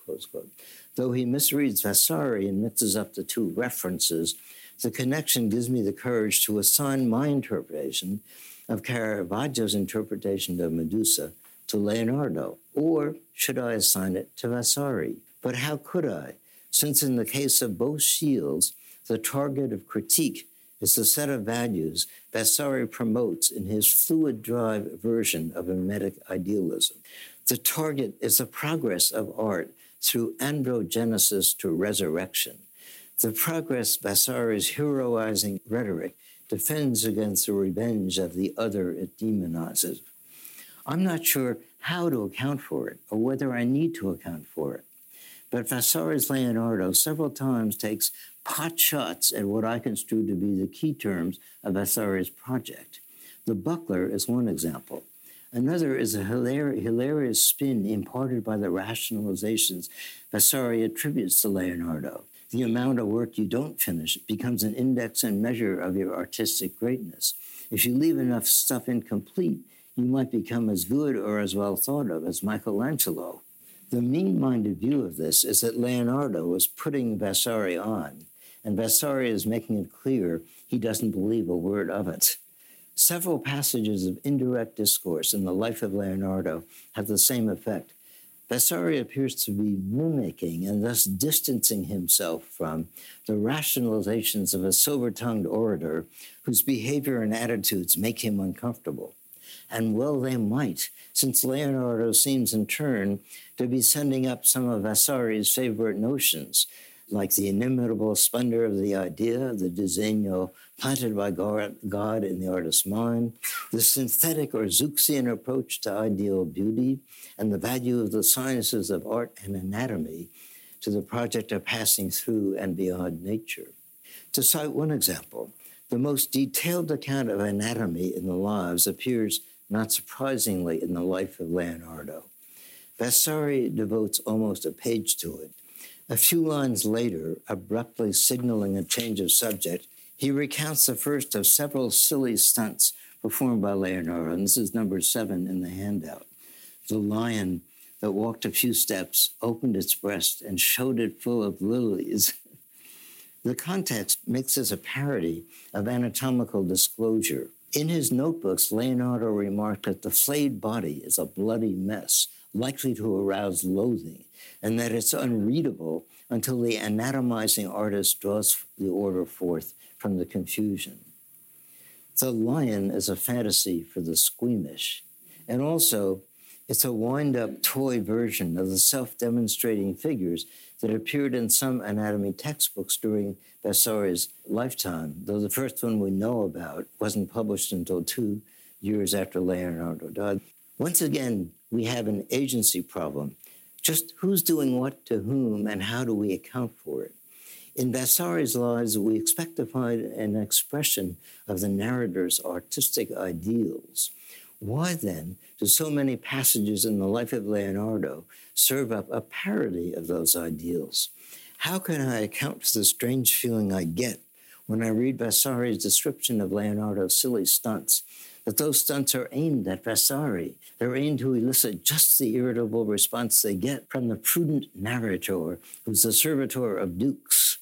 Though he misreads Vasari and mixes up the two references, the connection gives me the courage to assign my interpretation of Caravaggio's interpretation of Medusa to Leonardo, or should I assign it to Vasari? But how could I? since in the case of both shields, the target of critique is the set of values Vasari promotes in his fluid drive version of mimetic idealism. The target is the progress of art through androgenesis to resurrection. The progress Vasari's heroizing rhetoric defends against the revenge of the other it demonizes. I'm not sure how to account for it or whether I need to account for it. But Vasari's Leonardo several times takes pot shots at what I construe to be the key terms of Vasari's project. The buckler is one example. Another is a hilarious spin imparted by the rationalizations Vasari attributes to Leonardo. The amount of work you don't finish becomes an index and measure of your artistic greatness. If you leave enough stuff incomplete, you might become as good or as well thought of as Michelangelo. The mean minded view of this is that Leonardo was putting Vasari on, and Vasari is making it clear he doesn't believe a word of it. Several passages of indirect discourse in the life of Leonardo have the same effect. Vasari appears to be mimicking and thus distancing himself from the rationalizations of a silver tongued orator whose behavior and attitudes make him uncomfortable. And well, they might, since Leonardo seems in turn to be sending up some of Vasari's favorite notions, like the inimitable splendor of the idea, the disegno planted by God in the artist's mind, the synthetic or Zeuxian approach to ideal beauty, and the value of the sciences of art and anatomy to the project of passing through and beyond nature. To cite one example, the most detailed account of anatomy in the lives appears not surprisingly, in the life of Leonardo. Vasari devotes almost a page to it. A few lines later, abruptly signaling a change of subject, he recounts the first of several silly stunts performed by Leonardo, and this is number seven in the handout. The lion that walked a few steps opened its breast and showed it full of lilies. the context makes this a parody of anatomical disclosure. In his notebooks, Leonardo remarked that the flayed body is a bloody mess, likely to arouse loathing, and that it's unreadable until the anatomizing artist draws the order forth from the confusion. The lion is a fantasy for the squeamish, and also It's a wind up toy version of the self demonstrating figures that appeared in some anatomy textbooks during Vasari's lifetime, though the first one we know about wasn't published until two years after Leonardo died. Once again, we have an agency problem. Just who's doing what to whom and how do we account for it? In Vasari's lives, we expect to find an expression of the narrator's artistic ideals. Why then do so many passages in the life of Leonardo serve up a parody of those ideals? How can I account for the strange feeling I get when I read Vasari's description of Leonardo's silly stunts? That those stunts are aimed at Vasari. They're aimed to elicit just the irritable response they get from the prudent narrator, who's the servitor of dukes.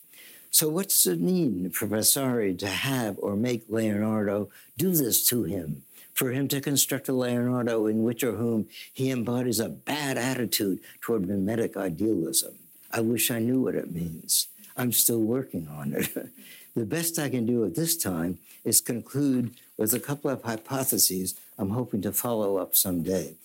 So, what does it mean for Vasari to have or make Leonardo do this to him? For him to construct a Leonardo in which or whom he embodies a bad attitude toward mimetic idealism? I wish I knew what it mm. means. I'm still working on it. the best I can do at this time is conclude with a couple of hypotheses I'm hoping to follow up someday.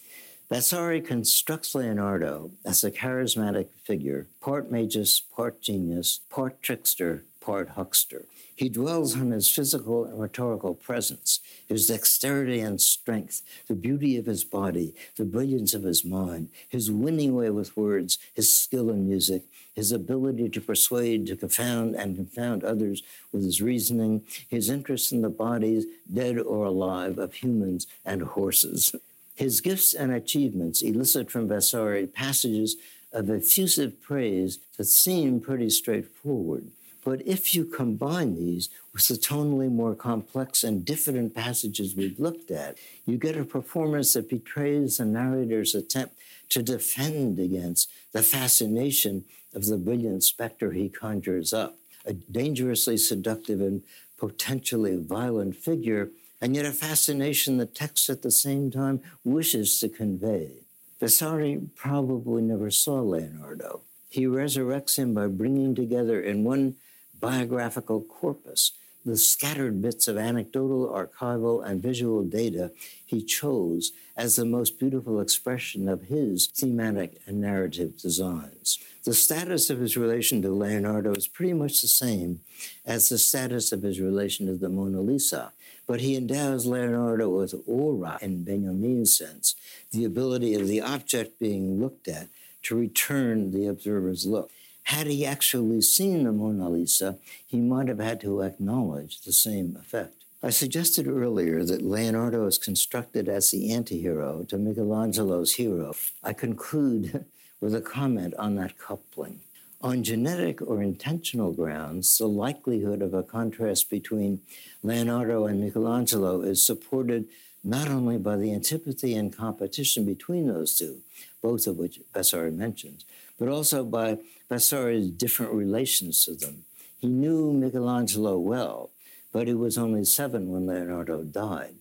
Vasari constructs Leonardo as a charismatic figure, part magus, part genius, part trickster, part huckster. He dwells on his physical and rhetorical presence, his dexterity and strength, the beauty of his body, the brilliance of his mind, his winning way with words, his skill in music, his ability to persuade, to confound, and confound others with his reasoning, his interest in the bodies, dead or alive, of humans and horses. His gifts and achievements elicit from Vasari passages of effusive praise that seem pretty straightforward. But if you combine these with the tonally more complex and diffident passages we've looked at, you get a performance that betrays the narrator's attempt to defend against the fascination of the brilliant specter he conjures up, a dangerously seductive and potentially violent figure and yet a fascination the text at the same time wishes to convey. Vasari probably never saw Leonardo. He resurrects him by bringing together in one biographical corpus the scattered bits of anecdotal, archival, and visual data he chose as the most beautiful expression of his thematic and narrative designs. The status of his relation to Leonardo is pretty much the same as the status of his relation to the Mona Lisa, but he endows Leonardo with aura in Benjamin's sense, the ability of the object being looked at to return the observer's look. Had he actually seen the Mona Lisa, he might have had to acknowledge the same effect. I suggested earlier that Leonardo is constructed as the antihero to Michelangelo's hero. I conclude with a comment on that coupling. On genetic or intentional grounds, the likelihood of a contrast between Leonardo and Michelangelo is supported not only by the antipathy and competition between those two, both of which Vasari mentions, but also by Vasari's different relations to them. He knew Michelangelo well, but he was only seven when Leonardo died.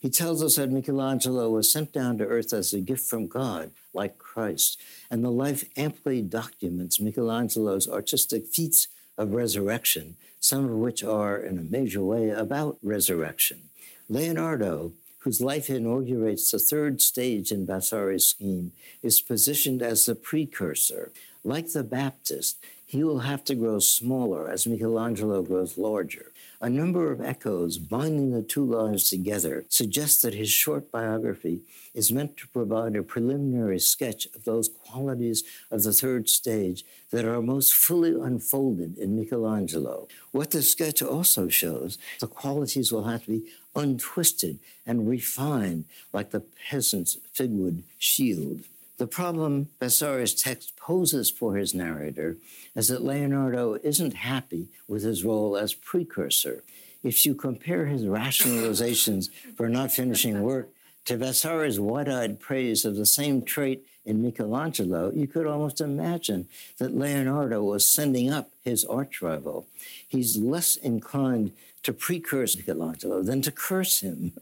He tells us that Michelangelo was sent down to earth as a gift from God, like Christ, and the life amply documents Michelangelo's artistic feats of resurrection, some of which are, in a major way, about resurrection. Leonardo, whose life inaugurates the third stage in Vasari's scheme, is positioned as the precursor. Like the Baptist, he will have to grow smaller as Michelangelo grows larger. A number of echoes binding the two lives together suggest that his short biography is meant to provide a preliminary sketch of those qualities of the third stage that are most fully unfolded in Michelangelo. What the sketch also shows, the qualities will have to be untwisted and refined like the peasant's figwood shield. The problem Vasari's text poses for his narrator is that Leonardo isn't happy with his role as precursor. If you compare his rationalizations for not finishing work to Vasari's wide eyed praise of the same trait in Michelangelo, you could almost imagine that Leonardo was sending up his arch rival. He's less inclined to precurse Michelangelo than to curse him.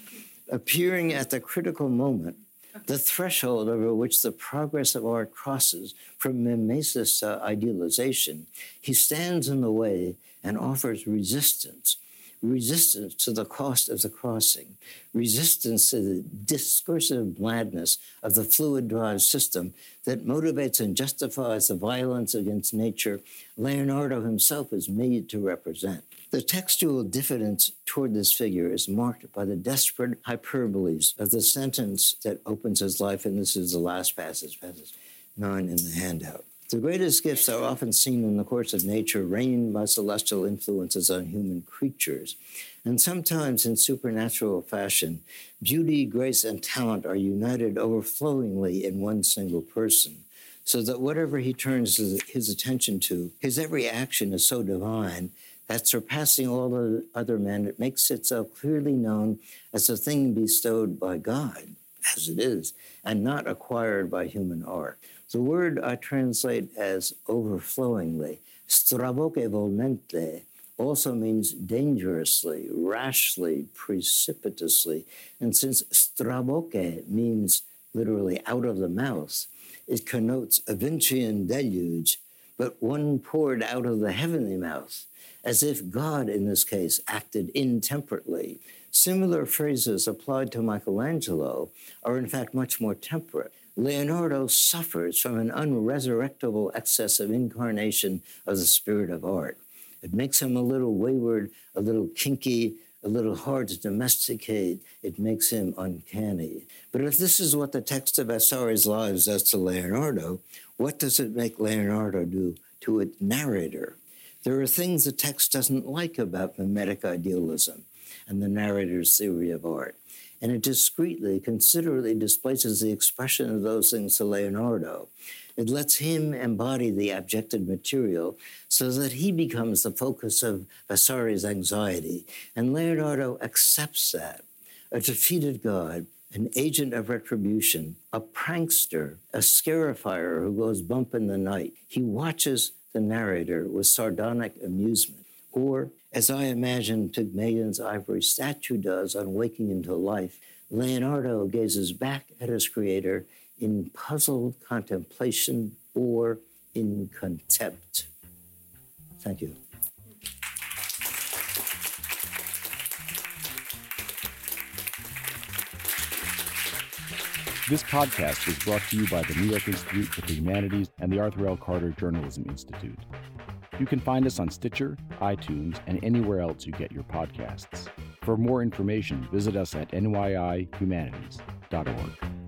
Appearing at the critical moment, the threshold over which the progress of art crosses from mimesis to idealization, he stands in the way and offers resistance. resistance to the cost of the crossing, resistance to the discursive blandness of the fluid drive system that motivates and justifies the violence against nature Leonardo himself is made to represent. The textual diffidence toward this figure is marked by the desperate hyperboles of the sentence that opens his life, and this is the last passage, passage nine in the handout. The greatest gifts are often seen in the course of nature, rained by celestial influences on human creatures. And sometimes in supernatural fashion, beauty, grace, and talent are united overflowingly in one single person, so that whatever he turns his attention to, his every action is so divine that surpassing all the other men, it makes itself clearly known as a thing bestowed by God, as it is, and not acquired by human art. The word I translate as overflowingly, strabocchevolmente, also means dangerously, rashly, precipitously. And since straboke means literally out of the mouth, it connotes a Vincian deluge, but one poured out of the heavenly mouth, as if God, in this case, acted intemperately. Similar phrases applied to Michelangelo are, in fact, much more temperate. Leonardo suffers from an unresurrectable excess of incarnation of the spirit of art. It makes him a little wayward, a little kinky, a little hard to domesticate. It makes him uncanny. But if this is what the text of Vasari's Lives does to Leonardo, what does it make Leonardo do to its narrator? There are things the text doesn't like about mimetic idealism and the narrator's theory of art and it discreetly, considerately displaces the expression of those things to Leonardo. It lets him embody the objective material so that he becomes the focus of Vasari's anxiety, and Leonardo accepts that. A defeated God, an agent of retribution, a prankster, a scarifier who goes bump in the night. He watches the narrator with sardonic amusement, or as I imagine Pygmalion's ivory statue does on waking into life, Leonardo gazes back at his creator in puzzled contemplation or in contempt. Thank you. This podcast is brought to you by the New York Institute for the Humanities and the Arthur L. Carter Journalism Institute. You can find us on Stitcher, iTunes, and anywhere else you get your podcasts. For more information, visit us at nyihumanities.org.